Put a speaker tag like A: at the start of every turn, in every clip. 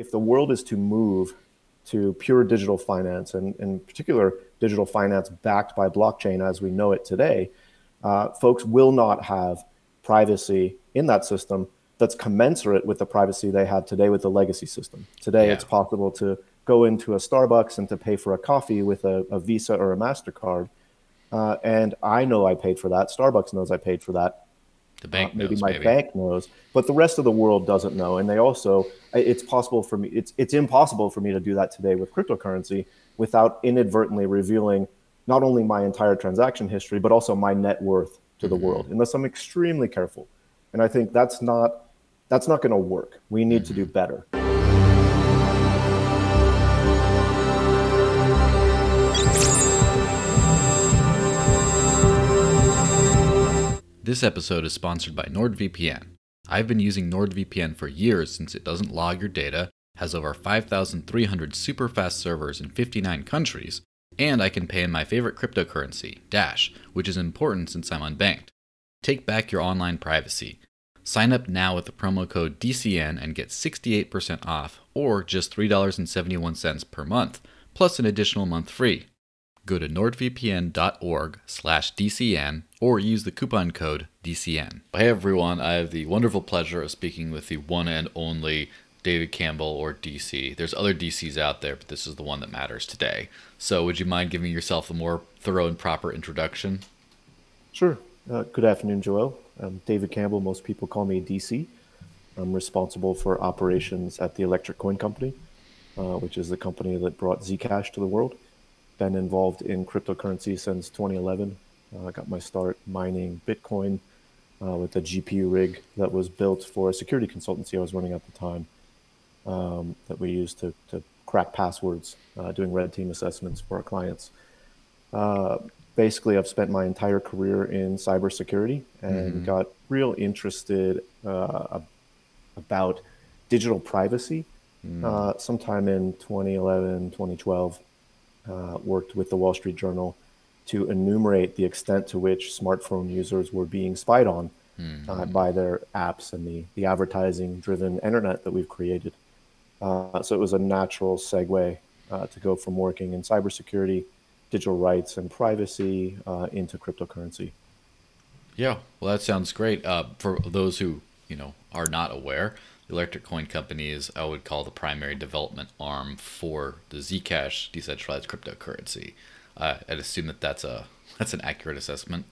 A: if the world is to move to pure digital finance, and in particular, digital finance backed by blockchain as we know it today, uh, folks will not have privacy in that system that's commensurate with the privacy they have today with the legacy system. Today, yeah. it's possible to go into a Starbucks and to pay for a coffee with a, a Visa or a MasterCard. Uh, and I know I paid for that. Starbucks knows I paid for that.
B: The bank
A: uh, maybe
B: knows,
A: my bank knows, but the rest of the world doesn't know. And they also, it's possible for me, it's it's impossible for me to do that today with cryptocurrency without inadvertently revealing not only my entire transaction history, but also my net worth to the mm-hmm. world, unless I'm extremely careful. And I think that's not that's not going to work. We need mm-hmm. to do mm-hmm. better.
B: This episode is sponsored by NordVPN. I've been using NordVPN for years since it doesn't log your data, has over 5,300 super fast servers in 59 countries, and I can pay in my favorite cryptocurrency, Dash, which is important since I'm unbanked. Take back your online privacy. Sign up now with the promo code DCN and get 68% off, or just $3.71 per month, plus an additional month free go to nordvpn.org slash DCN or use the coupon code DCN. Hey everyone, I have the wonderful pleasure of speaking with the one and only David Campbell or DC. There's other DCs out there, but this is the one that matters today. So would you mind giving yourself a more thorough and proper introduction?
A: Sure. Uh, good afternoon, Joel. I'm David Campbell. Most people call me DC. I'm responsible for operations at the Electric Coin Company, uh, which is the company that brought Zcash to the world been involved in cryptocurrency since 2011. Uh, I got my start mining Bitcoin uh, with a GPU rig that was built for a security consultancy I was running at the time um, that we used to, to crack passwords, uh, doing red team assessments for our clients. Uh, basically, I've spent my entire career in cybersecurity and mm-hmm. got real interested uh, about digital privacy mm. sometime in 2011, 2012 uh, worked with the Wall Street Journal to enumerate the extent to which smartphone users were being spied on mm-hmm. uh, by their apps and the, the advertising driven internet that we've created. Uh, so it was a natural segue uh, to go from working in cybersecurity, digital rights, and privacy uh, into cryptocurrency.
B: Yeah, well, that sounds great. Uh, for those who you know are not aware, the Electric Coin Company is, I would call, the primary development arm for the Zcash decentralized cryptocurrency. Uh, I'd assume that that's a that's an accurate assessment.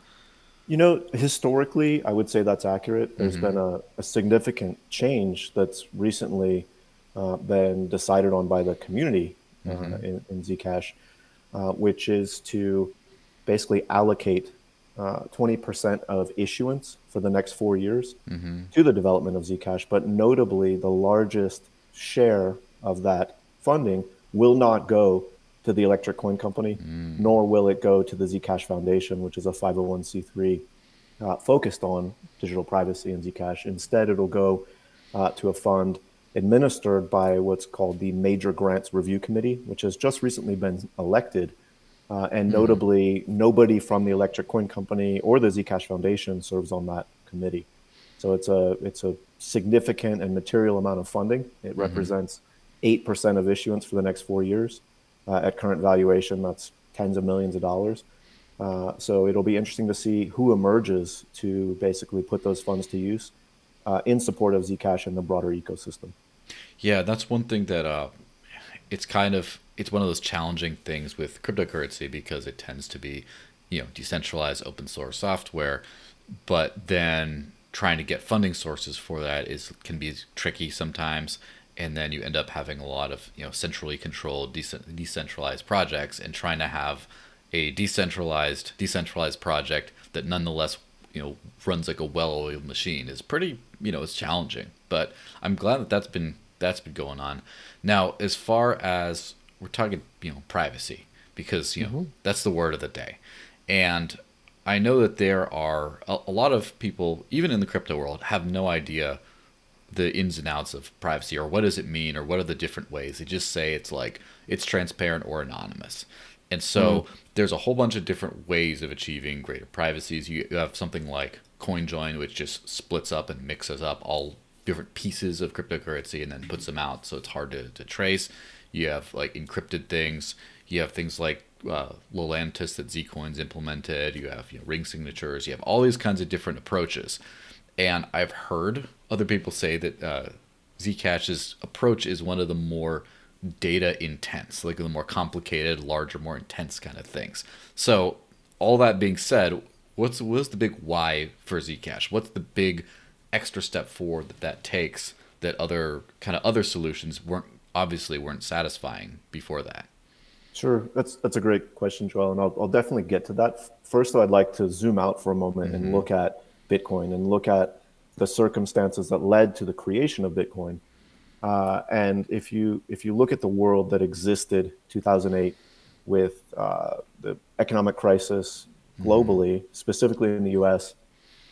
A: You know, historically, I would say that's accurate. There's mm-hmm. been a, a, significant change that's recently uh, been decided on by the community uh, mm-hmm. in, in, Zcash, uh, which is to basically allocate uh, 20% of issuance for the next four years mm-hmm. to the development of Zcash. But notably, the largest share of that funding will not go to the Electric Coin Company, mm. nor will it go to the Zcash Foundation, which is a 501c3 uh, focused on digital privacy and Zcash. Instead, it'll go uh, to a fund administered by what's called the Major Grants Review Committee, which has just recently been elected uh, and mm-hmm. notably, mm-hmm. nobody from the Electric Coin Company or the Zcash Foundation serves on that committee. So it's a it's a significant and material amount of funding. It mm-hmm. represents eight percent of issuance for the next four years. Uh, at current valuation, that's tens of millions of dollars. Uh, so it'll be interesting to see who emerges to basically put those funds to use uh, in support of Zcash and the broader ecosystem.
B: Yeah, that's one thing that uh, it's kind of it's one of those challenging things with cryptocurrency because it tends to be, you know, decentralized open source software, but then trying to get funding sources for that is can be tricky sometimes and then you end up having a lot of you know centrally controlled decentralized projects and trying to have a decentralized decentralized project that nonetheless you know runs like a well-oiled machine is pretty you know it's challenging but i'm glad that that's been that's been going on. Now as far as we're talking you know privacy because you know mm-hmm. that's the word of the day and i know that there are a, a, lot of people even in the crypto world have no idea the ins and outs of privacy or what does it mean or what are the different ways they just say it's like it's transparent or anonymous and so mm-hmm. there's a whole bunch of different ways of achieving greater privacies you have something like coinjoin which just splits up and mixes up all different pieces of cryptocurrency and then puts them out, so it's hard to, to trace. You have like encrypted things. You have things like uh, Lelantus that Zcoin's implemented. You have you know, ring signatures. You have all these kinds of different approaches. And I've heard other people say that uh, Zcash's approach is one of the more data intense, like the more complicated, larger, more intense kind of things. So, all that being said, what's what's the big why for Zcash? What's the big extra step forward that that takes that other kind of other solutions weren't obviously weren't satisfying before that?
A: Sure, that's that's a great question, Joel, and I'll, I'll definitely get to that. First, though, I'd like to zoom out for a moment mm-hmm. and look at Bitcoin and look at the circumstances that led to the creation of Bitcoin. Uh, and if you if you look at the world that existed 2008 with uh, the economic crisis mm-hmm. globally, mm-hmm. specifically in the U.S.,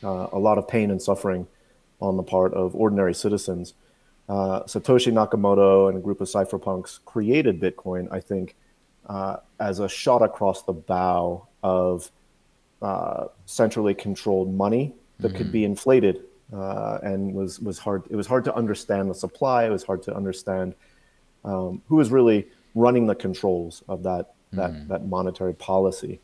A: uh, a lot of pain and suffering on the part of ordinary citizens. Uh, Satoshi Nakamoto and a group of cypherpunks created Bitcoin, I think, uh, as a shot across the bow of uh, centrally controlled money that mm-hmm. could be inflated uh, and was was hard. It was hard to understand the supply. It was hard to understand um, who was really running the controls of that that mm-hmm. that monetary policy.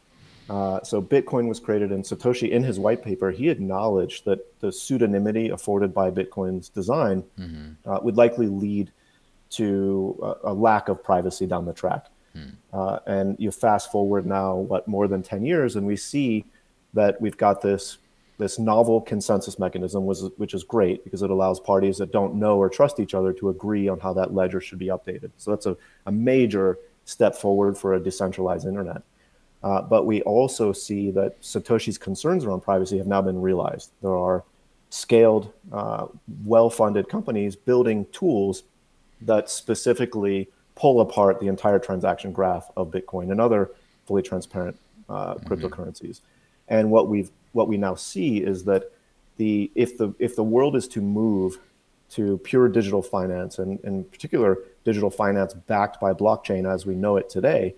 A: Uh, so Bitcoin was created, and Satoshi, in his white paper, he acknowledged that the pseudonymity afforded by Bitcoin's design mm-hmm. uh, would likely lead to a, a, lack of privacy down the track. Mm. Uh, and you fast forward now, what more than ten years, and we see that we've got this this novel consensus mechanism, was, which is great because it allows parties that don't know or trust each other to agree on how that ledger should be updated. So that's a, a major step forward for a decentralized internet. Uh, but we also see that Satoshi's concerns around privacy have now been realized. There are scaled, uh, well funded companies building tools that specifically pull apart the entire transaction graph of Bitcoin and other fully transparent uh, mm-hmm. cryptocurrencies. And what we've what we now see is that the if the if the world is to move to pure digital finance and in particular digital finance backed by blockchain as we know it today,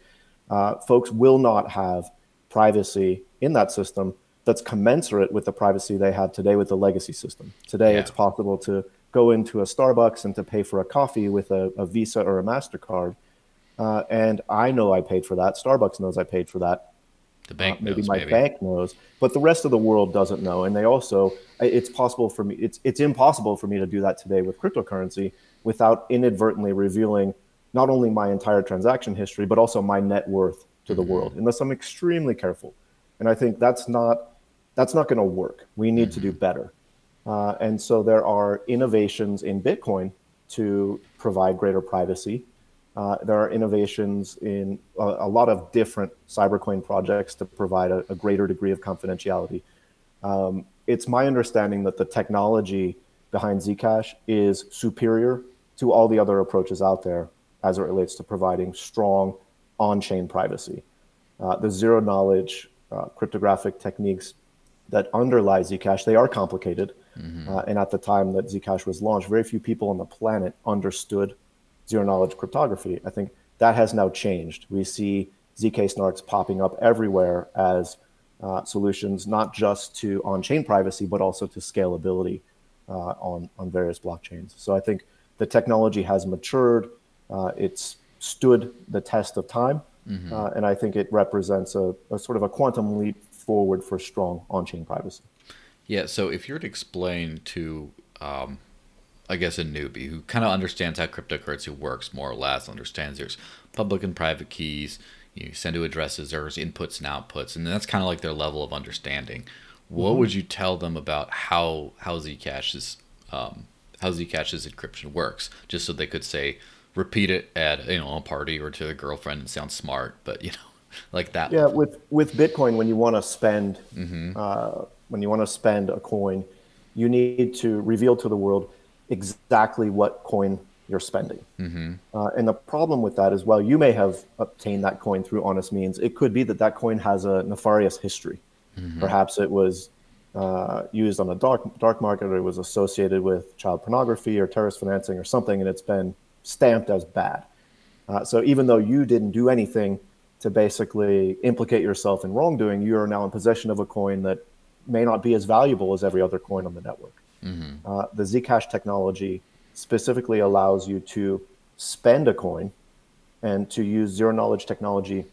A: uh, folks will not have privacy in that system that's commensurate with the privacy they have today with the legacy system. Today, yeah. it's possible to go into a Starbucks and to pay for a coffee with a, a Visa or a MasterCard. Uh, and I know I paid for that. Starbucks knows I paid for that.
B: The bank
A: uh, maybe
B: knows,
A: my
B: maybe.
A: bank knows, but the rest of the world doesn't know. And they also, it's possible for me, it's it's impossible for me to do that today with cryptocurrency without inadvertently revealing not only my entire transaction history, but also my net worth to the mm-hmm. world, unless I'm extremely careful. And I think that's not that's not going to work. We need to do mm-hmm. better. Uh, and so there are innovations in Bitcoin to provide greater privacy uh, there are innovations in a, a, lot of different cybercoin projects to provide a, a greater degree of confidentiality. Um, it's my understanding that the technology behind Zcash is superior to all the other approaches out there as it relates to providing strong on-chain privacy. Uh, the zero knowledge uh, cryptographic techniques that underlie Zcash, they are complicated. Mm-hmm. Uh, and at the time that Zcash was launched, very few people on the planet understood zero knowledge cryptography. I think that has now changed. We see ZK snarks popping up everywhere as uh, solutions, not just to on chain privacy, but also to scalability uh, on, on various blockchains. So I think the technology has matured, uh, it's stood the test of time, mm-hmm. Uh, and I think it represents a, a sort of a quantum leap forward for strong on chain privacy.
B: Yeah, so if you were to explain to um, I guess, a newbie who kind of understands how cryptocurrency works more or less, understands there's public and private keys, you send to addresses, there's inputs and outputs, and that's kind of like their level of understanding. What mm-hmm. would you tell them about how how Zcash's um, how Zcash's encryption works, just so they could say repeat it at you know a party or to a girlfriend and sound smart, but you know like that.
A: Yeah, with with Bitcoin, when you want to spend mm-hmm. uh, when you want to spend a coin, you need to reveal to the world exactly what coin you're spending. Mm-hmm. Uh, and the problem with that is, well, you may have obtained that coin through honest means. It could be that that coin has a nefarious history. Mm-hmm. Perhaps it was uh, used on a dark dark market, or it was associated with child pornography or terrorist financing or something, and it's been stamped as bad. Uh, so even though you didn't do anything to basically implicate yourself in wrongdoing, you are now in possession of a coin that may not be as valuable as every other coin on the network. Mm-hmm. Uh, the Zcash technology specifically allows you to spend a coin and to use zero knowledge technology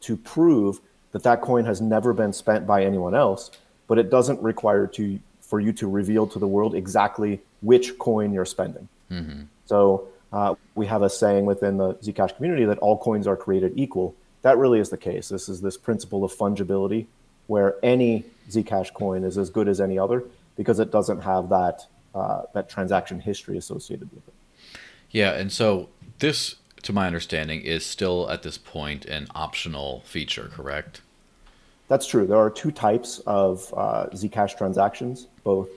A: to prove that that coin has never been spent by anyone else, but it doesn't require to for you to reveal to the world exactly which coin you're spending. Mm-hmm. So uh, we have a saying within the Zcash community that all coins are created equal. That really is the case. This is this principle of fungibility, where any Zcash coin is as good as any other because it doesn't have that uh, that transaction history associated with it.
B: Yeah, and so this, to my understanding, is still at this point an optional feature, correct?
A: That's true. There are two types of uh, Zcash transactions, both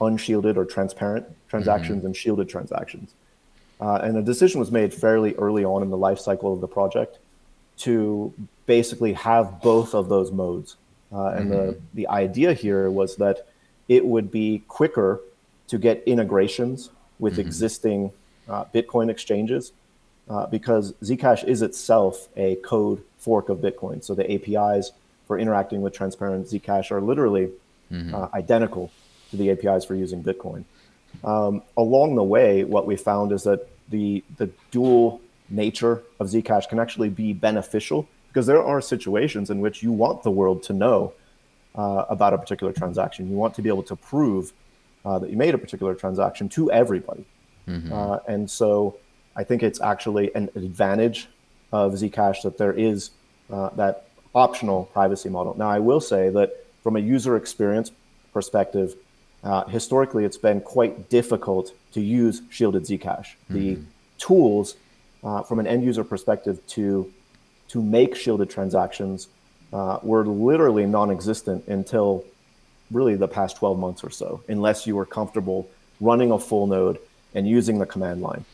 A: unshielded or transparent transactions mm-hmm. and shielded transactions. Uh, and a decision was made fairly early on in the life cycle of the project to basically have both of those modes. Uh, and mm-hmm. the, the idea here was that it would be quicker to get integrations with mm-hmm. existing uh, Bitcoin exchanges uh, because Zcash is itself a code fork of Bitcoin. So the APIs for interacting with transparent Zcash are literally mm-hmm. uh, identical to the APIs for using Bitcoin. Um, along the way, what we found is that the the dual nature of Zcash can actually be beneficial because there are situations in which you want the world to know uh, about a particular transaction. You want to be able to prove uh, that you made a particular transaction to everybody. Mm-hmm. Uh, and so I think it's actually an advantage of Zcash that there is uh, that optional privacy model. Now, I will say that from a user experience perspective, uh, historically, it's been quite difficult to use shielded Zcash. Mm-hmm. The tools uh, from an end user perspective to to make shielded transactions uh, were literally non-existent until really the past 12 months or so, unless you were comfortable running a full node and using the command line.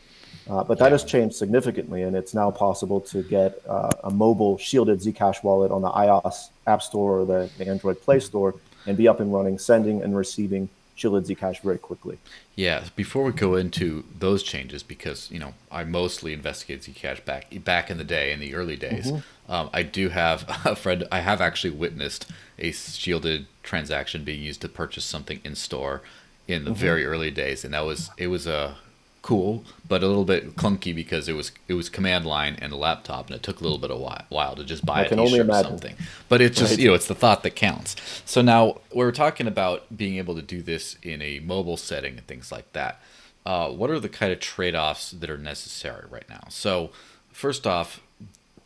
A: Uh, but that has changed significantly, and it's now possible to get uh, a mobile shielded Zcash wallet on the iOS App Store or the, the Android Play Store and be up and running, sending and receiving shielded Zcash very quickly.
B: Yeah, before we go into those changes, because you know I mostly investigated Zcash back back in the day, in the early days. Mm-hmm. Um, I do have a friend. I have actually witnessed a shielded transaction being used to purchase something in store in the mm-hmm. very early days, and that was it was a cool, but a little bit clunky because it was it was command line and a laptop, and it took a little bit of while, while to just buy I a T-shirt or something. But it's just right. you know it's the thought that counts. So now we're talking about being able to do this in a mobile setting and things like that. Uh, what are the kind of trade offs that are necessary right now? So first off,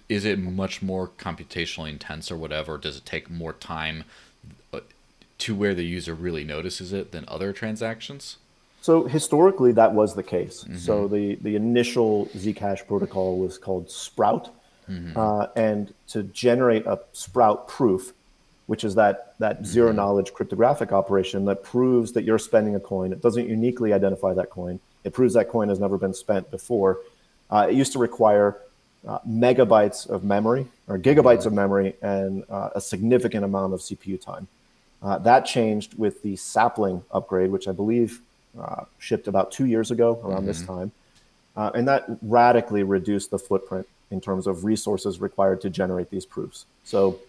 B: is it much more computationally intense or whatever? Does it take more time uh, to where the user really notices it than other transactions?
A: So historically, that was the case. Mm-hmm. So the the initial Zcash protocol was called Sprout, mm-hmm. uh, and to generate a Sprout proof, which is that that mm-hmm. zero knowledge cryptographic operation that proves that you're spending a coin. It doesn't uniquely identify that coin. It proves that coin has never been spent before. Uh, it used to require uh, megabytes of memory or gigabytes of memory and uh, a significant amount of CPU time. Uh, that changed with the sapling upgrade, which I believe uh, shipped about two years ago around mm-hmm. this time. Uh, and that radically reduced the footprint in terms of resources required to generate these proofs. So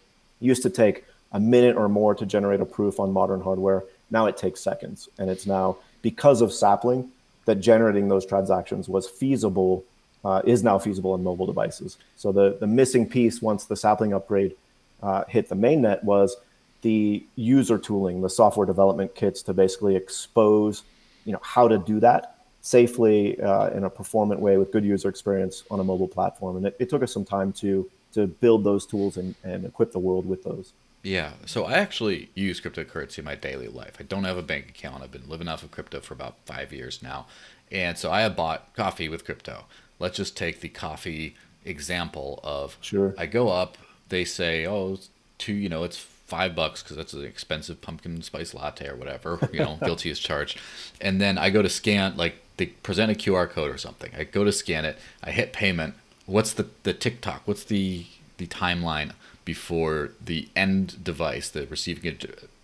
A: used to take a minute or more to generate a proof on modern hardware. Now it takes seconds. And it's now, because of sapling, that generating those transactions was feasible, uh, is now feasible in mobile devices. So the, the missing piece once the sapling upgrade uh, hit the mainnet was the user tooling, the software development kits to basically expose you know how to do that safely uh, in a performant way with good user experience on a mobile platform. And it, it took us some time to to build those tools and, and equip the world with those.
B: Yeah, so I actually use cryptocurrency in my daily life. I don't have a bank account. I've been living off of crypto for about five years now. And so I have bought coffee with crypto. Let's just take the coffee example of
A: sure.
B: I go up, they say, oh, two, you know, it's five bucks because that's an expensive pumpkin spice latte or whatever. You know, guilty as charged. And then I go to scan, like they present a QR code or something. I go to scan it. I hit payment. What's the the TikTok? What's the the timeline before the end device, the receiving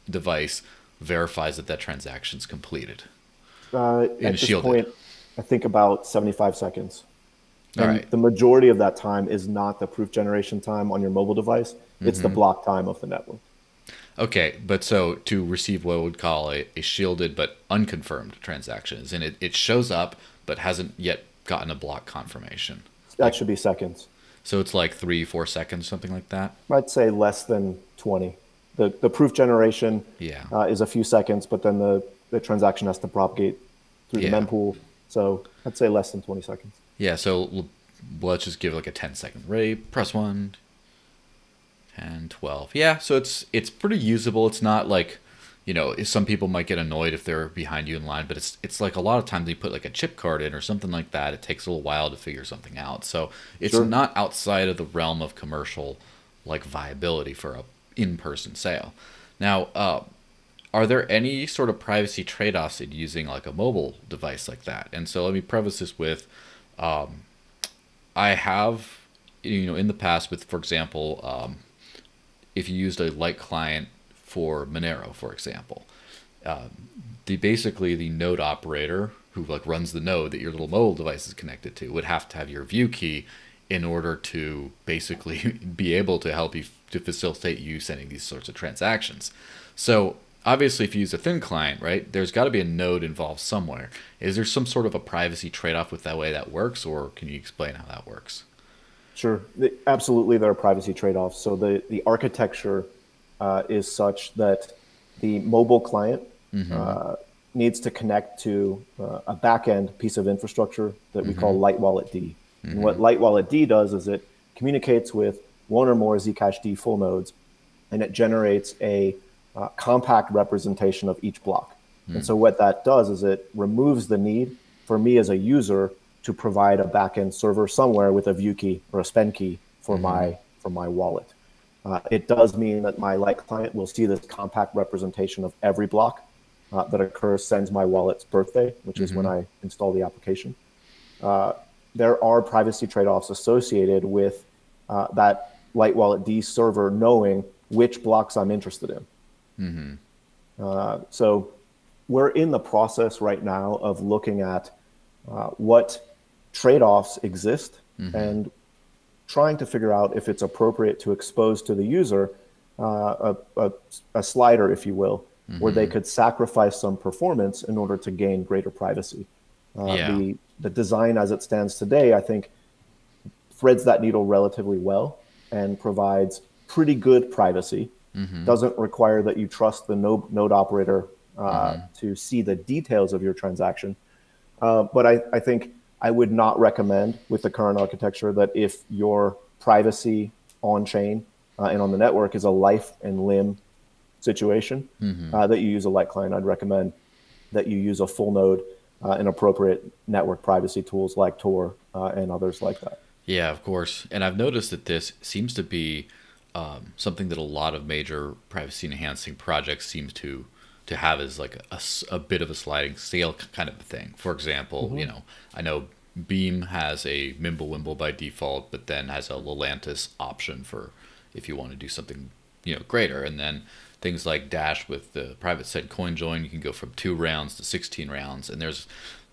B: device, verifies that that transaction's completed?
A: Uh, at this point, I think about seventy five seconds. And All right. the majority of that time is not the proof generation time on your mobile device. It's mm-hmm. the block time of the network.
B: Okay, but so to receive what we would call a, a shielded but unconfirmed transaction, and it, it shows up but hasn't yet gotten a block confirmation.
A: That should be seconds.
B: So it's like three, four seconds, something like that.
A: I'd say less than twenty. The the proof generation
B: Yeah.
A: uh, is a few seconds, but then the, the transaction has to propagate through
B: Yeah.
A: the mempool. So I'd say less than twenty seconds.
B: Yeah, so l- let's just give like a 10 second rate. Press 1, 10, 12. Yeah, so it's it's pretty usable. It's not like, you know, some people might get annoyed if they're behind you in line, but it's it's like a lot of times you put like a chip card in or something like that. It takes a little while to figure something out. So it's
A: Sure.
B: not outside of the realm of commercial like viability for a in-person sale. Now, uh, are there any sort of privacy trade-offs in using like a mobile device like that? And so let me preface this with I have, you know, in the past with, for example, um, if you used a light client for Monero, for example, um, the basically the node operator who like runs the node that your little mobile device is connected to would have to have your view key in order to basically be able to help you to facilitate you sending these sorts of transactions. So obviously, if you use a thin client, right, there's got to be a node involved somewhere. Is there some sort of a privacy trade-off with that way that works, or can you explain how that works?
A: Sure, absolutely. There are privacy trade-offs. So the the architecture uh, is such that the mobile client uh, needs to connect to uh, a back-end piece of infrastructure that we call Light Wallet D. And what Light Wallet D does is it communicates with one or more Zcash D full nodes, and it generates a uh, compact representation of each block. And so what that does is it removes the need for me as a user to provide a backend server somewhere with a view key or a spend key for my for my wallet. Uh, it does mean that my light client will see this compact representation of every block uh, that occurs since my wallet's birthday, which is when I install the application. Uh, there are privacy trade-offs associated with uh, that Light Wallet D server knowing which blocks I'm interested in. Uh, so we're in the process right now of looking at uh, what trade-offs exist and trying to figure out if it's appropriate to expose to the user uh, a, a, a slider, if you will, where they could sacrifice some performance in order to gain greater privacy. Uh,
B: Yeah.
A: the, the design as it stands today, I think, threads that needle relatively well and provides pretty good privacy. Doesn't require that you trust the node, node operator uh, to see the details of your transaction. Uh, but I, I think I would not recommend with the current architecture that if your privacy on chain uh, and on the network is a life and limb situation, uh, that you use a light client. I'd recommend that you use a full node uh, and appropriate network privacy tools like Tor uh, and others like that.
B: Yeah, of course. And I've noticed that this seems to be um, something that a lot of major privacy enhancing projects seems to to have as like a bit of a sliding scale kind of thing. For example, you know, I know Beam has a Mimblewimble by default, but then has a Lelantus option for if you want to do something you know greater. And then things like Dash with the private set coin join, you can go from two rounds to 16 rounds, and there's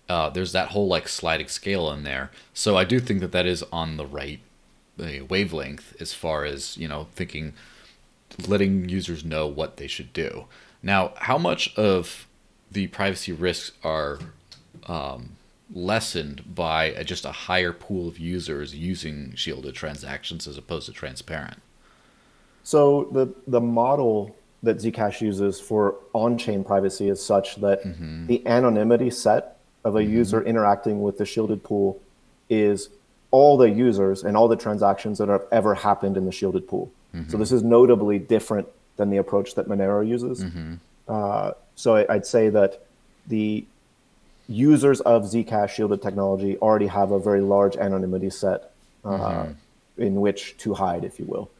B: uh, there's that whole like sliding scale in there. So I do think that that is on the right uh, wavelength as far as you know thinking, letting users know what they should do. Now, how much of the privacy risks are um, lessened by a, just a higher pool of users using shielded transactions as opposed to transparent?
A: So the the model that Zcash uses for on-chain privacy is such that mm-hmm. the anonymity set of a mm-hmm. user interacting with the shielded pool is all the users and all the transactions that have ever happened in the shielded pool. So mm-hmm. this is notably different than the approach that Monero uses. Uh, so I, I'd say that the users of Zcash shielded technology already have a very large anonymity set uh, in which to hide, if you will.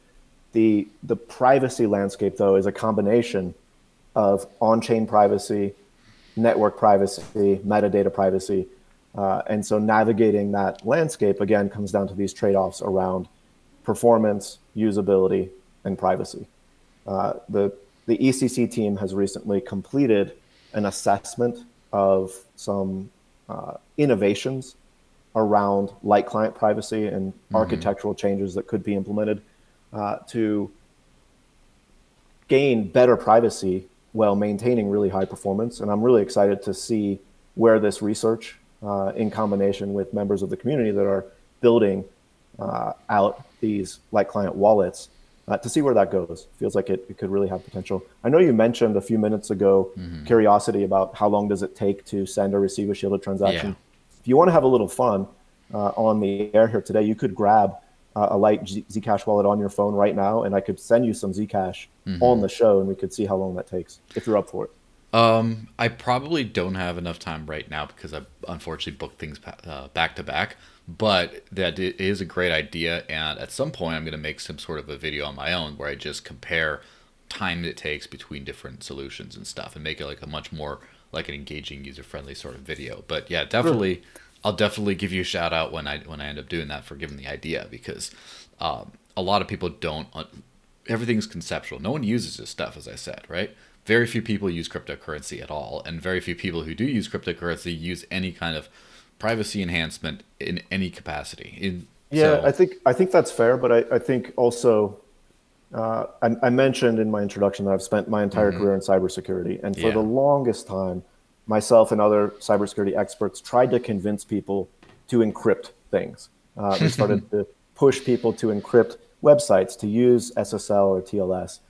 A: The the privacy landscape though is a combination of on-chain privacy, network privacy, metadata privacy, uh, and so navigating that landscape again comes down to these trade-offs around performance, usability, and privacy. Uh, the the ECC team has recently completed an assessment of some uh, innovations around light client privacy and architectural changes that could be implemented uh, to gain better privacy while maintaining really high performance. And I'm really excited to see where this research, uh, in combination with members of the community that are building uh, out these light client wallets, uh, to see where that goes. Feels like it, it could really have potential. I know you mentioned a few minutes ago mm-hmm. curiosity about how long does it take to send or receive a shielded transaction. Yeah. If you want to have a little fun uh, on the air here today, you could grab uh, a light Z- Zcash wallet on your phone right now, and I could send you some Zcash mm-hmm. on the show, and we could see how long that takes if you're up for it.
B: Um, I probably don't have enough time right now because I've unfortunately booked things uh, back to back. But that is a great idea, and at some point, I'm going to make some sort of a video on my own where I just compare time it takes between different solutions and stuff, and make it like a much more like an engaging, user-friendly sort of video. But yeah, definitely, I'll definitely give you a shout out when I when I end up doing that for giving the idea because um, a lot of people don't. Everything's conceptual. No one uses this stuff, as I said, right? Very few people use cryptocurrency at all, and very few people who do use cryptocurrency use any kind of privacy enhancement in any capacity. In,
A: yeah, so. I think I think that's fair, but I, I think also uh, I, I, mentioned in my introduction that I've spent my entire mm-hmm. career in cybersecurity, and for yeah. the longest time, myself and other cybersecurity experts tried to convince people to encrypt things. Uh, we started to push people to encrypt websites, to use SSL or TLS.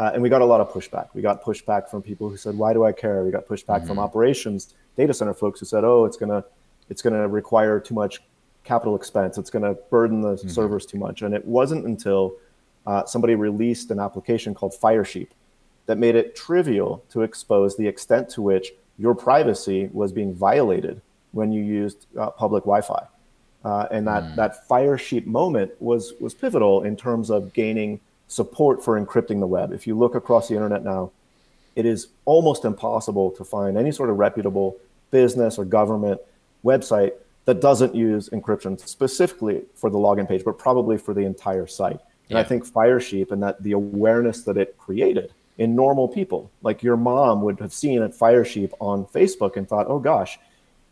A: Uh, and we got a lot of pushback. We got pushback from people who said, "Why do I care?" We got pushback mm-hmm. from operations data center folks who said, "Oh, it's going to it's going to require too much capital expense. It's going to burden the mm-hmm. servers too much. And it wasn't until uh, somebody released an application called Firesheep that made it trivial to expose the extent to which your privacy was being violated when you used uh, public Wi-Fi. Uh, and that, mm. that Firesheep moment was, was pivotal in terms of gaining support for encrypting the web. If you look across the internet now, it is almost impossible to find any sort of reputable business or government website that doesn't use encryption specifically for the login page, but probably for the entire site. And yeah. I think Firesheep and that the awareness that it created in normal people, like your mom would have seen at Firesheep on Facebook and thought, oh gosh,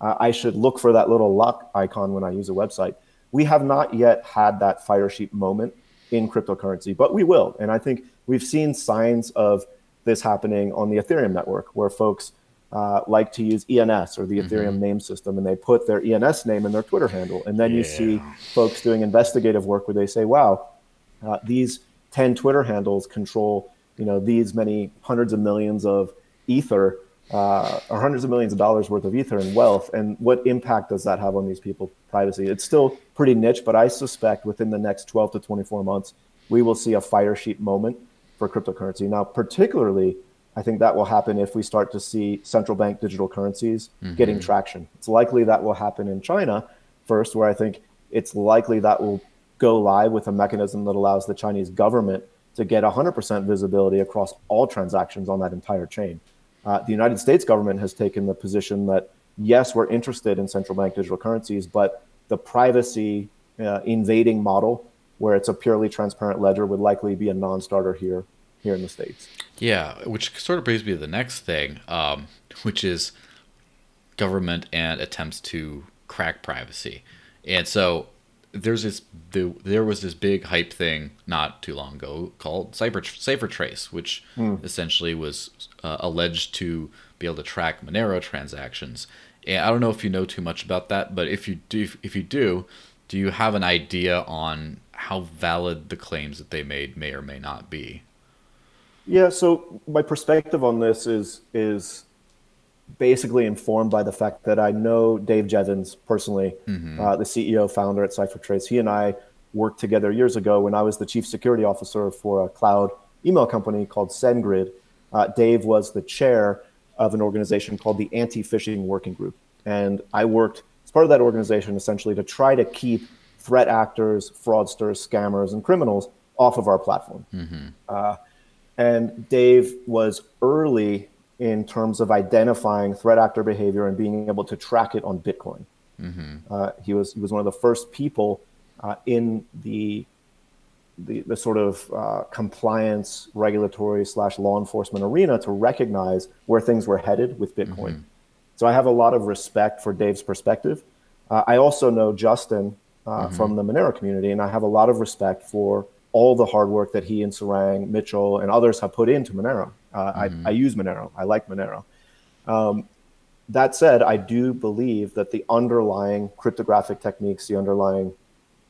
A: uh, I should look for that little lock icon when I use a website. We have not yet had that Firesheep moment in cryptocurrency, but we will. And I think we've seen signs of this happening on the Ethereum network where folks uh, like to use ENS or the mm-hmm. Ethereum name system, and they put their ENS name in their Twitter handle. And then yeah. you see folks doing investigative work where they say, "Wow, uh, these ten Twitter handles control, you know, these many hundreds of millions of ether." Uh, or hundreds of millions of dollars worth of ether and wealth, and what impact does that have on these people's privacy? It's still pretty niche, but I suspect within the next 12 to 24 months, we will see a Firesheep moment for cryptocurrency. Now, particularly I think that will happen if we start to see central bank digital currencies mm-hmm. getting traction. It's likely that will happen in China first, where I think it's likely that will go live with a mechanism that allows the Chinese government to get 100% visibility across all transactions on that entire chain. Uh, the United States government has taken the position that yes, we're interested in central bank digital currencies, but the privacy uh, invading model, where it's a purely transparent ledger, would likely be a non starter here here in the states.
B: Yeah, which sort of brings me to the next thing, um, which is government and attempts to crack privacy. And so there's this the, there was this big hype thing not too long ago called Cyber CipherTrace, which mm. essentially was uh, alleged to be able to track Monero transactions. And I don't know if you know too much about that, but if you do, if you do, do you have an idea on how valid the claims that they made may or may not be?
A: Yeah, so my perspective on this is is basically informed by the fact that I know Dave Jevans personally, mm-hmm. uh, the CEO founder at CipherTrace. He and I worked together years ago when I was the chief security officer for a cloud email company called SendGrid. Uh, Dave was the chair of an organization called the Anti-Phishing Working Group, and I worked as part of that organization essentially to try to keep threat actors, fraudsters, scammers, and criminals off of our platform. Mm-hmm. Uh, and Dave was early in terms of identifying threat actor behavior and being able to track it on Bitcoin. Mm-hmm. Uh, he was he was one of the first people uh, in the, the, the sort of uh, compliance, regulatory slash law enforcement arena to recognize where things were headed with Bitcoin. Mm-hmm. So I have a lot of respect for Dave's perspective. Uh, I also know Justin uh, mm-hmm. from the Monero community, and I have a lot of respect for all the hard work that he and Sarang, Mitchell, and others have put into Monero. Uh, mm-hmm. I, I, use Monero. I like Monero. Um, that said, I do believe that the underlying cryptographic techniques, the underlying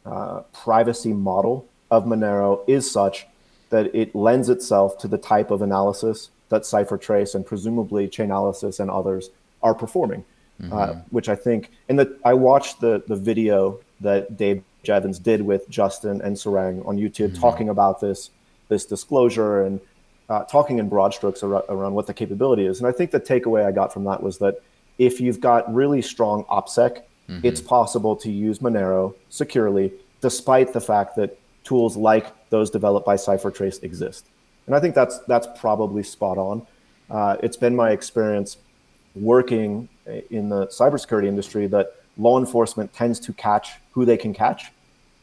A: uh, privacy model of Monero is such that it lends itself to the type of analysis that CipherTrace and presumably Chainalysis and others are performing. Mm-hmm. Uh, which I think, and that I watched the the video that Dave Jevans did with Justin and Sarang on YouTube, mm-hmm. talking about this this disclosure and uh, talking in broad strokes ar- around what the capability is. And I think the takeaway I got from that was that if you've got really strong OPSEC, mm-hmm. it's possible to use Monero securely, despite the fact that tools like those developed by CipherTrace exist. And I think that's that's probably spot on. Uh, it's been my experience working in the cybersecurity industry that law enforcement tends to catch who they can catch,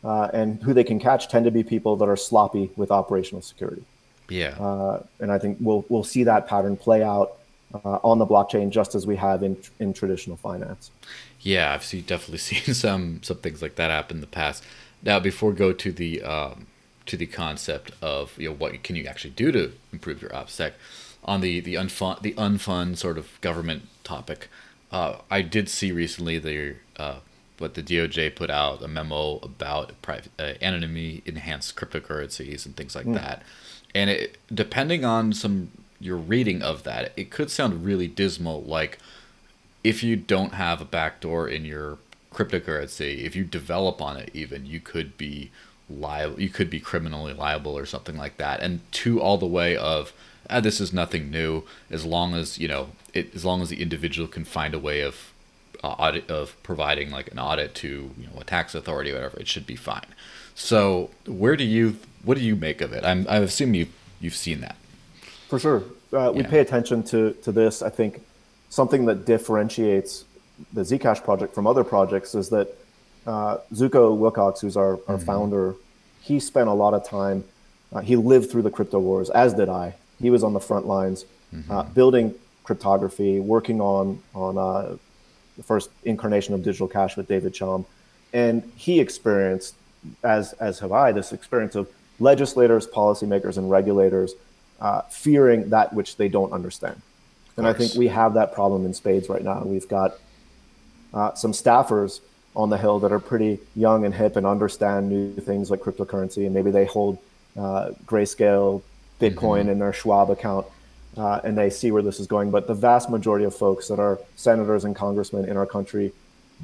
A: uh, and who they can catch tend to be people that are sloppy with operational security.
B: Yeah,
A: uh, and I think we'll we'll see that pattern play out uh, on the blockchain just as we have in in traditional finance.
B: Yeah, I've seen, definitely seen some some things like that happen in the past. Now, before we go to the um, to the concept of you know what can you actually do to improve your OPSEC, on the the unfun the unfun sort of government topic, uh, I did see recently the uh, what the DOJ put out a memo about private uh, anonymity enhanced cryptocurrencies and things like mm. that, and it depending on some your reading of that, it could sound really dismal. Like if you don't have a backdoor in your cryptocurrency, if you develop on it, even you could be liable. You could be criminally liable or something like that. And to all the way of ah, this is nothing new as long as you know it as long as the individual can find a way of uh, audit of providing like an audit to you know a tax authority or whatever it should be fine so where do you what do you make of it I'm, i assume you you've seen that
A: for sure uh, we yeah. pay attention to to this i think something that differentiates the zcash project from other projects is that uh, Zooko Wilcox, who's our, our mm-hmm. founder, he spent a lot of time. Uh, he lived through the crypto wars, as did I. He was on the front lines, mm-hmm. uh, building cryptography, working on on uh, the first incarnation of digital cash with David Chaum, and he experienced, as as have I, this experience of legislators, policymakers, and regulators uh, fearing that which they don't understand. And I think we have that problem in spades right now. We've got uh, some staffers on the hill that are pretty young and hip and understand new things like cryptocurrency, and maybe they hold uh, grayscale Bitcoin mm-hmm. in their Schwab account, uh, and they see where this is going. But the vast majority of folks that are senators and congressmen in our country,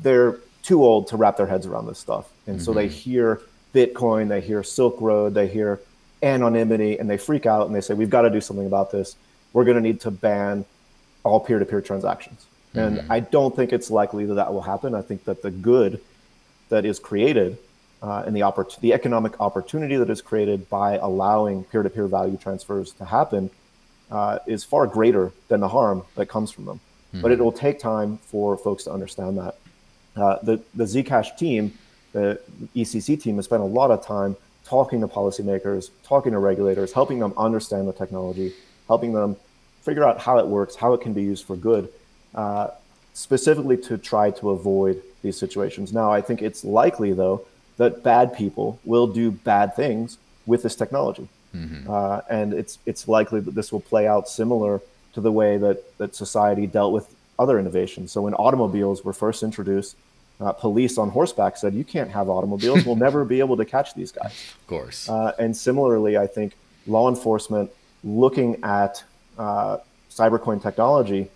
A: they're too old to wrap their heads around this stuff, and mm-hmm. so they mm-hmm. hear Bitcoin, they hear Silk Road, they hear anonymity, and they freak out and they say, "We've got to do something about this. We're going to need to ban all peer-to-peer transactions." And mm-hmm. I don't think it's likely that that will happen. I think that the good that is created uh, and the, oppor- the economic opportunity that is created by allowing peer to peer value transfers to happen uh, is far greater than the harm that comes from them. Mm-hmm. But it will take time for folks to understand that. Uh, the, the Zcash team, the ECC team, has spent a lot of time talking to policymakers, talking to regulators, helping them understand the technology, helping them figure out how it works, how it can be used for good uh, specifically to try to avoid these situations. Now, I think it's likely, though, that bad people will do bad things with this technology. Mm-hmm. Uh, and it's, it's likely that this will play out similar to the way that, that society dealt with other innovations. So when automobiles were first introduced, uh, police on horseback said, "You can't have automobiles. we'll never be able to catch these guys."
B: Of course.
A: Uh, and similarly, I think law enforcement looking at uh, cybercoin technology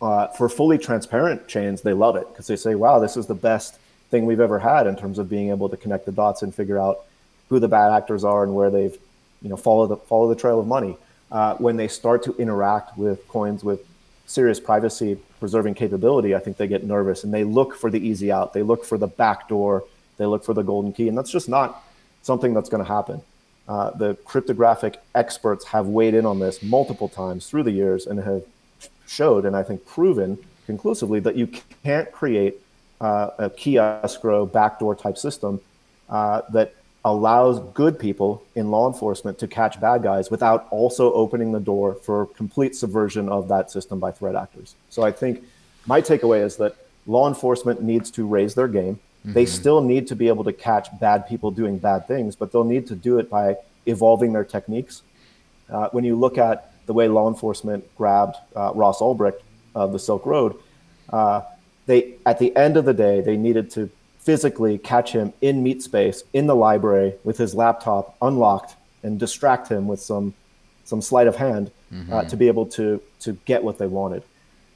A: uh, for fully transparent chains, they love it because they say, wow, this is the best thing we've ever had in terms of being able to connect the dots and figure out who the bad actors are and where they've, you know, follow the follow the trail of money. Uh, when they start to interact with coins with serious privacy preserving capability, I think they get nervous and they look for the easy out. They look for the back door. They look for the golden key, and that's just not something that's going to happen. Uh, the cryptographic experts have weighed in on this multiple times through the years and have showed, and I think proven conclusively, that you can't create uh, a key escrow backdoor type system uh, that allows good people in law enforcement to catch bad guys without also opening the door for complete subversion of that system by threat actors. So I think my takeaway is that law enforcement needs to raise their game. Mm-hmm. They still need to be able to catch bad people doing bad things, but they'll need to do it by evolving their techniques. Uh, when you look at the way law enforcement grabbed uh, Ross Ulbricht of the Silk Road, uh, they at the end of the day they needed to physically catch him in meat space in the library with his laptop unlocked and distract him with some some sleight of hand uh, mm-hmm. to be able to to get what they wanted.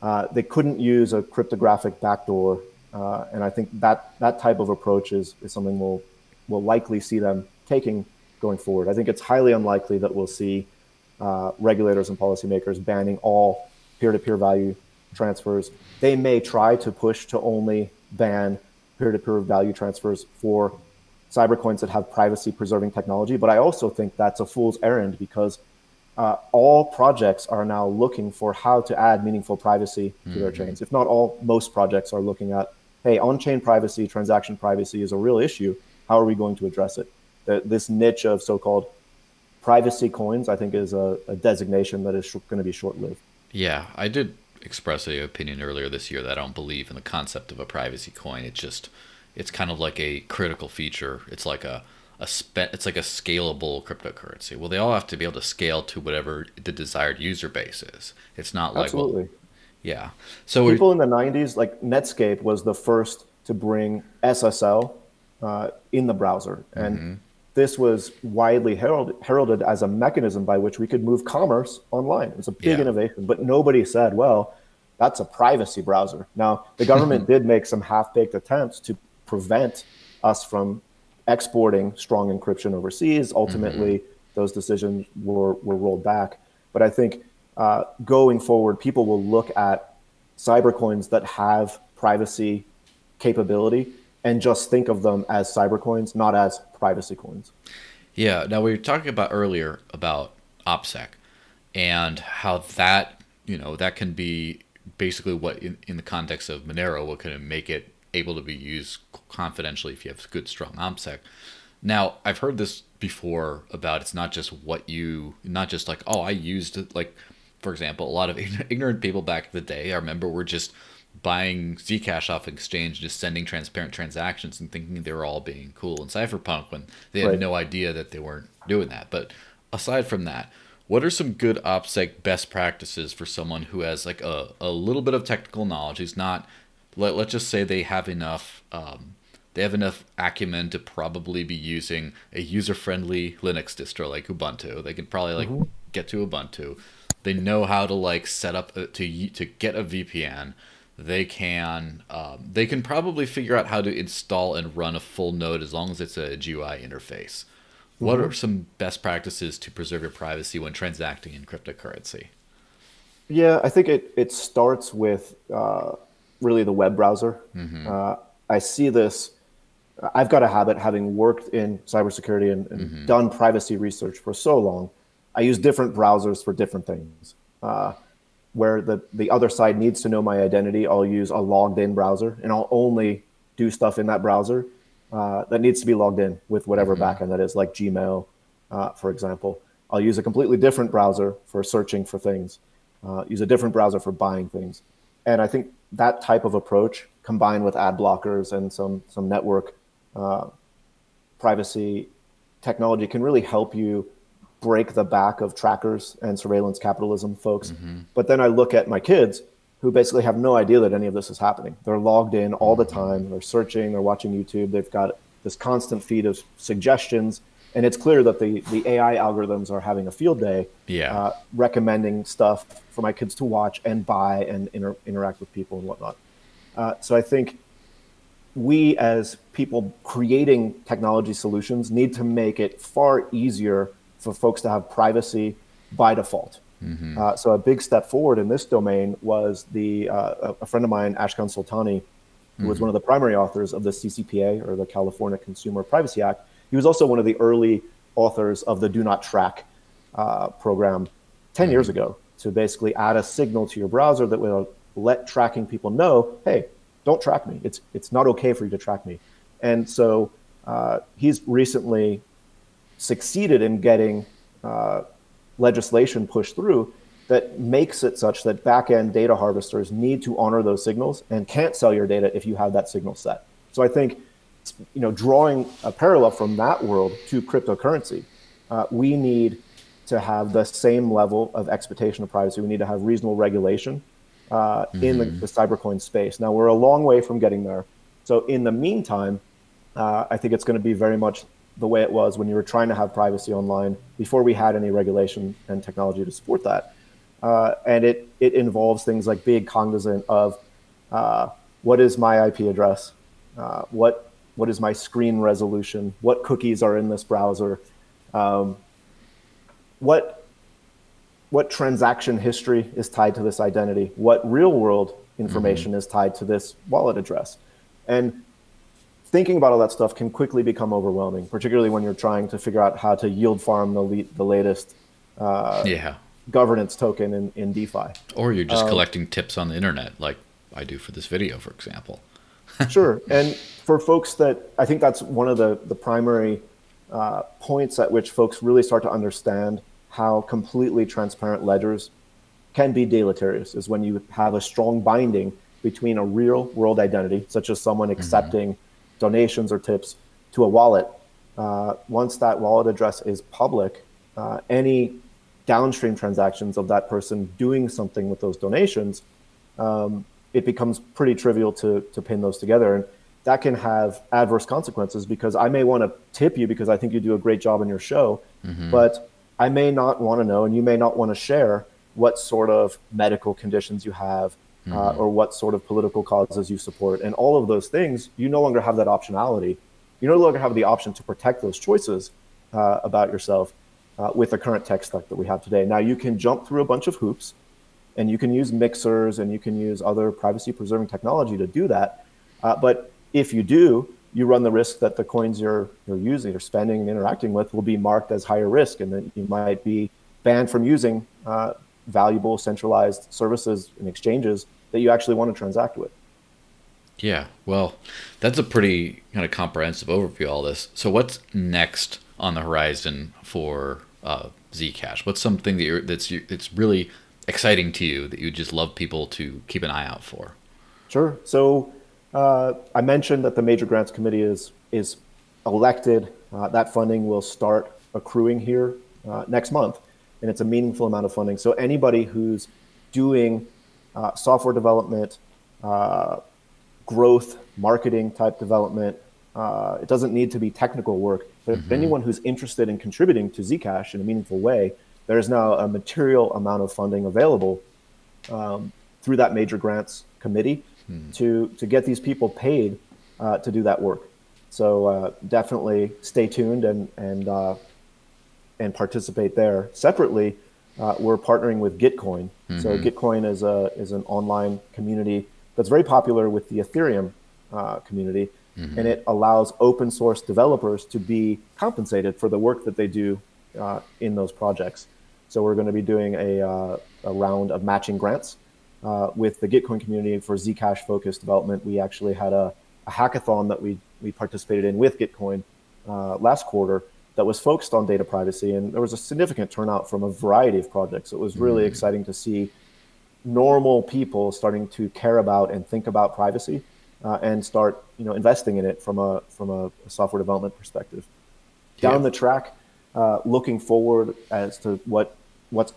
A: Uh, they couldn't use a cryptographic backdoor, uh, and I think that that type of approach is, is something we'll we'll likely see them taking going forward. I think it's highly unlikely that we'll see uh, regulators and policymakers banning all peer-to-peer value transfers. They may try to push to only ban peer-to-peer value transfers for cyber coins that have privacy-preserving technology, but I also think that's a fool's errand because uh, all projects are now looking for how to add meaningful privacy to mm-hmm. their chains. If not all, most projects are looking at, hey, on-chain privacy, transaction privacy is a real issue. How are we going to address it? The, this niche of so-called privacy coins, I think, is a, a designation that is sh- going to be short-lived.
B: Yeah, I did express an opinion earlier this year that I don't believe in the concept of a privacy coin. It's just, it's kind of like a critical feature. It's like a a spe- it's like a scalable cryptocurrency. Well, they all have to be able to scale to whatever the desired user base is. It's not like
A: Absolutely.
B: Well, yeah. So
A: people in the '90s, like Netscape, was the first to bring SSL uh, in the browser, and mm-hmm. This was widely heralded, heralded as a mechanism by which we could move commerce online. It was a big yeah. innovation, but nobody said, "Well, that's a privacy browser." Now, the government did make some half-baked attempts to prevent us from exporting strong encryption overseas. Ultimately, mm-hmm. those decisions were, were rolled back. But I think uh, going forward, people will look at cybercoins that have privacy capability and just think of them as cyber coins, not as privacy coins.
B: Yeah. Now we were talking about earlier about OPSEC and how that you know that can be basically what in, in the context of Monero, what can make it able to be used confidentially if you have good strong OPSEC. Now, I've heard this before about it's not just what you, not just like, oh, I used it. Like, for example, a lot of ignorant people back in the day, I remember were just buying Zcash off exchange, just sending transparent transactions and thinking they were all being cool and Cypherpunk when they had right. no idea that they weren't doing that. But aside from that, what are some good OPSEC best practices for someone who has like a, a little bit of technical knowledge? who's not let, let's just say they have enough um, they have enough acumen to probably be using a user-friendly Linux distro like Ubuntu. They can probably like mm-hmm. get to Ubuntu. They know how to like set up a, to to get a VPN. They can um, they can probably figure out how to install and run a full node as long as it's a GUI interface. Mm-hmm. What are some best practices to preserve your privacy when transacting in cryptocurrency?
A: Yeah, I think it it starts with uh, really the web browser. Mm-hmm. Uh, I see this. I've got a habit, having worked in cybersecurity and, and mm-hmm. done privacy research for so long. I use different browsers for different things. Uh, where the, the other side needs to know my identity, I'll use a logged in browser and I'll only do stuff in that browser uh, that needs to be logged in with whatever mm-hmm. backend that is, like Gmail, uh, for example. I'll use a completely different browser for searching for things, uh, use a different browser for buying things. And I think that type of approach combined with ad blockers and some some network uh, privacy technology can really help you break the back of trackers and surveillance capitalism folks. Mm-hmm. but then i look at my kids who basically have no idea that any of this is happening. They're logged in all the time. They're searching. They're watching youtube. They've got this constant feed of suggestions. And it's clear that the the AI algorithms are having a field day,
B: yeah,
A: uh, recommending stuff for my kids to watch and buy and inter- interact with people and whatnot. Uh, so I think we as people creating technology solutions need to make it far easier for folks to have privacy by default. Mm-hmm. Uh, so a big step forward in this domain was the uh, a friend of mine, Ashkan Soltani, who mm-hmm. was one of the primary authors of the CCPA or the California Consumer Privacy Act he was also one of the early authors of the Do Not Track uh, program 10 mm-hmm. years ago to basically add a signal to your browser that will let tracking people know, hey, don't track me. It's, it's not okay for you to track me. And so uh, he's recently succeeded in getting uh, legislation pushed through that makes it such that back-end data harvesters need to honor those signals and can't sell your data if you have that signal set. So I think you know, drawing a parallel from that world to cryptocurrency, uh, we need to have the same level of expectation of privacy. We need to have reasonable regulation uh, mm-hmm. in the, mm-hmm. the cybercoin space. Now we're a long way from getting there. So in the meantime, uh, I think it's going to be very much the way it was when you were trying to have privacy online before we had any regulation and technology to support that. Uh, and it it involves things like being cognizant of uh, what is my IP address, uh, what what is my screen resolution, what cookies are in this browser, um, what what transaction history is tied to this identity, what real world information mm-hmm. is tied to this wallet address, and thinking about all that stuff can quickly become overwhelming, particularly when you're trying to figure out how to yield farm the, the latest uh,
B: yeah.
A: governance token in, in DeFi.
B: Or you're just um, collecting tips on the internet, like I do for this video, for example.
A: sure. And for folks that I think that's one of the, the primary uh, points at which folks really start to understand how completely transparent ledgers can be deleterious is when you have a strong binding between a real world identity, such as someone mm-hmm. accepting mm-hmm donations or tips to a wallet. Uh, once that wallet address is public, uh, any downstream transactions of that person doing something with those donations, um, it becomes pretty trivial to, to pin those together. And that can have adverse consequences because I may want to tip you because I think you do a great job in your show, mm-hmm. but I may not want to know and you may not want to share what sort of medical conditions you have, mm-hmm. uh, or what sort of political causes you support. And all of those things, you no longer have that optionality. You no longer have the option to protect those choices uh, about yourself uh, with the current tech stack that we have today. Now, you can jump through a bunch of hoops and you can use mixers and you can use other privacy preserving technology to do that. Uh, but if you do, you run the risk that the coins you're, you're using or spending and interacting with will be marked as higher risk and then you might be banned from using uh, valuable centralized services and exchanges that you actually want to transact with.
B: Yeah, well, that's a pretty kind of comprehensive overview of all this. So, what's next on the horizon for uh, Zcash? What's something that you're, that's that's really exciting to you that you just love people to keep an eye out for?
A: Sure. So, uh, I mentioned that the Major Grants Committee is is elected. Uh, that funding will start accruing here uh, next month and it's a meaningful amount of funding. So anybody who's doing uh, software development, uh, growth, marketing type development, uh, it doesn't need to be technical work, but mm-hmm. anyone who's interested in contributing to Zcash in a meaningful way, there is now a material amount of funding available um, through that major grants committee mm. to to get these people paid uh, to do that work. So uh, definitely stay tuned and and uh, and participate there. Separately, uh, we're partnering with Gitcoin. Mm-hmm. So Gitcoin is a is an online community that's very popular with the Ethereum uh, community, mm-hmm. and it allows open source developers to be compensated for the work that they do uh, in those projects. So we're going to be doing a, uh, a round of matching grants uh, with the Gitcoin community for Zcash focused development. We actually had a, a hackathon that we we participated in with Gitcoin uh, last quarter that was focused on data privacy, and there was a significant turnout from a variety of projects. It was really mm. exciting to see normal people starting to care about and think about privacy, uh, and start you know investing in it from a from a, a software development perspective. Yeah. Down the track, uh, looking forward as to what what's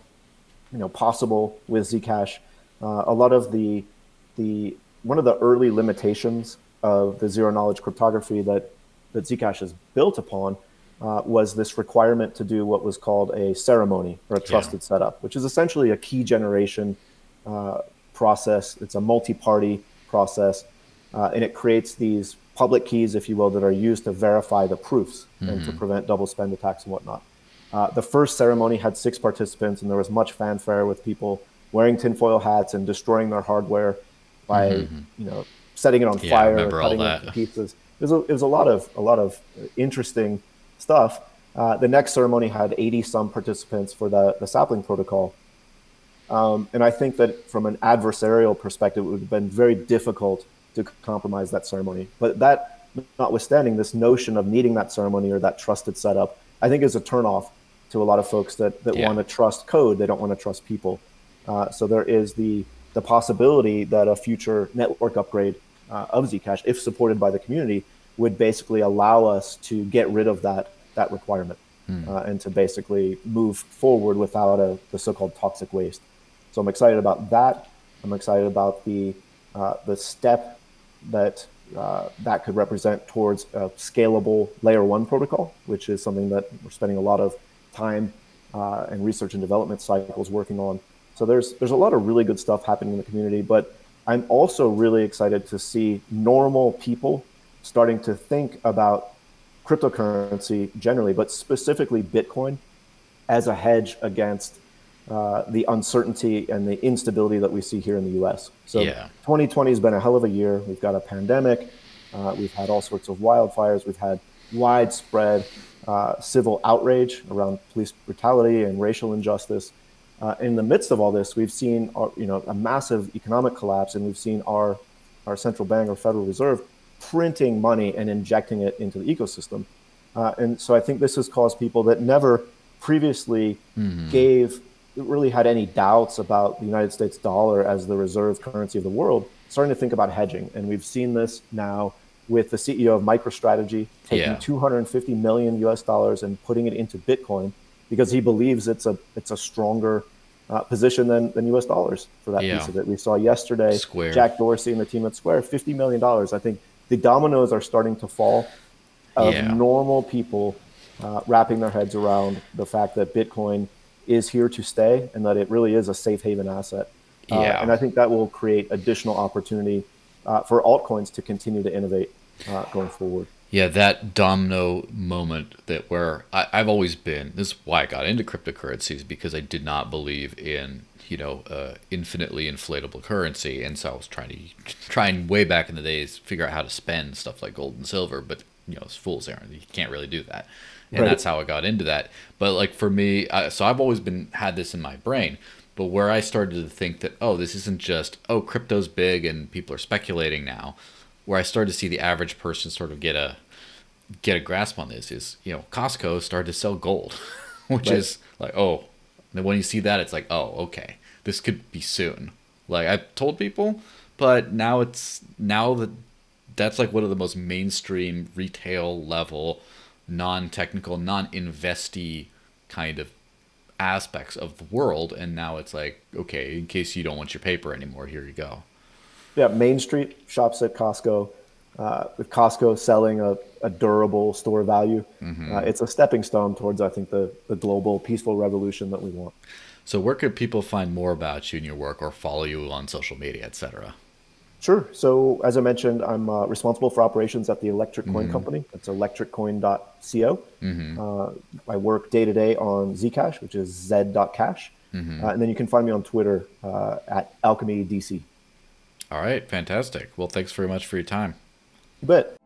A: you know possible with Zcash. Uh, a lot of the the one of the early limitations of the zero knowledge cryptography that that Zcash is built upon uh, was this requirement to do what was called a ceremony or a trusted yeah. setup, which is essentially a key generation uh, process. It's a multi-party process, uh, and it creates these public keys, if you will, that are used to verify the proofs mm-hmm. and to mm-hmm. prevent double spend attacks and whatnot. Uh, the first ceremony had six participants, and there was much fanfare with people wearing tinfoil hats and destroying their hardware by, mm-hmm. you know, setting it on yeah, fire or cutting it to pieces. It was, a, it was a lot of a lot of interesting stuff. Uh, the next ceremony had 80 some participants for the, the sapling protocol. Um, and I think that from an adversarial perspective, it would have been very difficult to compromise that ceremony. But that, notwithstanding, this notion of needing that ceremony or that trusted setup, I think is a turnoff to a lot of folks that, that yeah. want to trust code. They don't want to trust people. Uh, so there is the, the possibility that a future network upgrade uh, of Zcash, if supported by the community, would basically allow us to get rid of that that requirement hmm. uh, and to basically move forward without a, the so-called toxic waste. So I'm excited about that. I'm excited about the uh, the step that uh, that could represent towards a scalable layer one protocol, which is something that we're spending a lot of time uh, and research and development cycles working on. So there's there's a lot of really good stuff happening in the community, but I'm also really excited to see normal people starting to think about cryptocurrency generally, but specifically Bitcoin as a hedge against uh, the uncertainty and the instability that we see here in the US. So yeah. 2020 has been a hell of a year. We've got a pandemic, uh, we've had all sorts of wildfires, we've had widespread uh, civil outrage around police brutality and racial injustice. Uh, in the midst of all this, we've seen our, you know a massive economic collapse, and we've seen our our central bank or Federal Reserve printing money and injecting it into the ecosystem. Uh, and so I think this has caused people that never previously mm-hmm. gave really had any doubts about the United States dollar as the reserve currency of the world, starting to think about hedging. And we've seen this now with the CEO of MicroStrategy taking yeah. 250 million US dollars and putting it into Bitcoin because he believes it's a it's a stronger uh, position than, than US dollars for that yeah. piece of it. We saw yesterday Square. Jack Dorsey and the team at Square, $50 million. I think the dominoes are starting to fall of yeah. normal people uh, wrapping their heads around the fact that Bitcoin is here to stay and that it really is a safe haven asset. Uh, yeah. and I think that will create additional opportunity uh, for altcoins to continue to innovate uh, going forward.
B: Yeah, that domino moment that where I, have always been. This is why I got into cryptocurrencies because I did not believe in you know uh, infinitely inflatable currency, and so I was trying to trying way back in the days figure out how to spend stuff like gold and silver, but you know, it's fool's errand. You can't really do that, and right. that's how I got into that. But like for me, I, so I've always been had this in my brain. But where I started to think that oh, this isn't just oh, crypto's big and people are speculating now. Where I started to see the average person sort of get a get a grasp on this is you know Costco started to sell gold, which right. is like oh, and when you see that it's like oh okay, this could be soon. Like I told people, but now it's now that that's like one of the most mainstream retail level, non technical, non investy kind of aspects of the world. And now it's like, okay, in case you don't want your paper anymore, here you go.
A: Yeah, Main Street shops at Costco. Uh, with Costco selling a, a durable store value, mm-hmm. uh, it's a stepping stone towards, I think, the, the global peaceful revolution that we want.
B: So, where could people find more about you and your work or follow you on social media, etc.?
A: Sure. So as I mentioned, I'm uh, responsible for operations at the Electric Coin mm-hmm. Company. It's electriccoin.co. Mm-hmm. Uh, I work day to day on Zcash, which is z.cash. Mm-hmm. Uh, and then you can find me on Twitter uh, at alchemydc.
B: All right, fantastic. Well, thanks very much for your time.
A: You bet.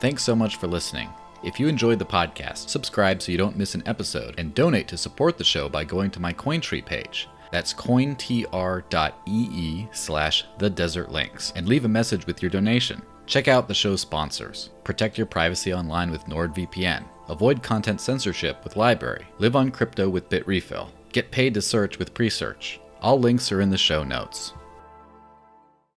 B: Thanks so much for listening. If you enjoyed the podcast, subscribe so you don't miss an episode, and donate to support the show by going to my Cointree page. That's cointr.ee slash the desert links and leave a message with your donation. Check out the show's sponsors. Protect your privacy online with NordVPN. Avoid content censorship with LBRY. Live on crypto with Bitrefill. Get paid to search with Presearch. All links are in the show notes.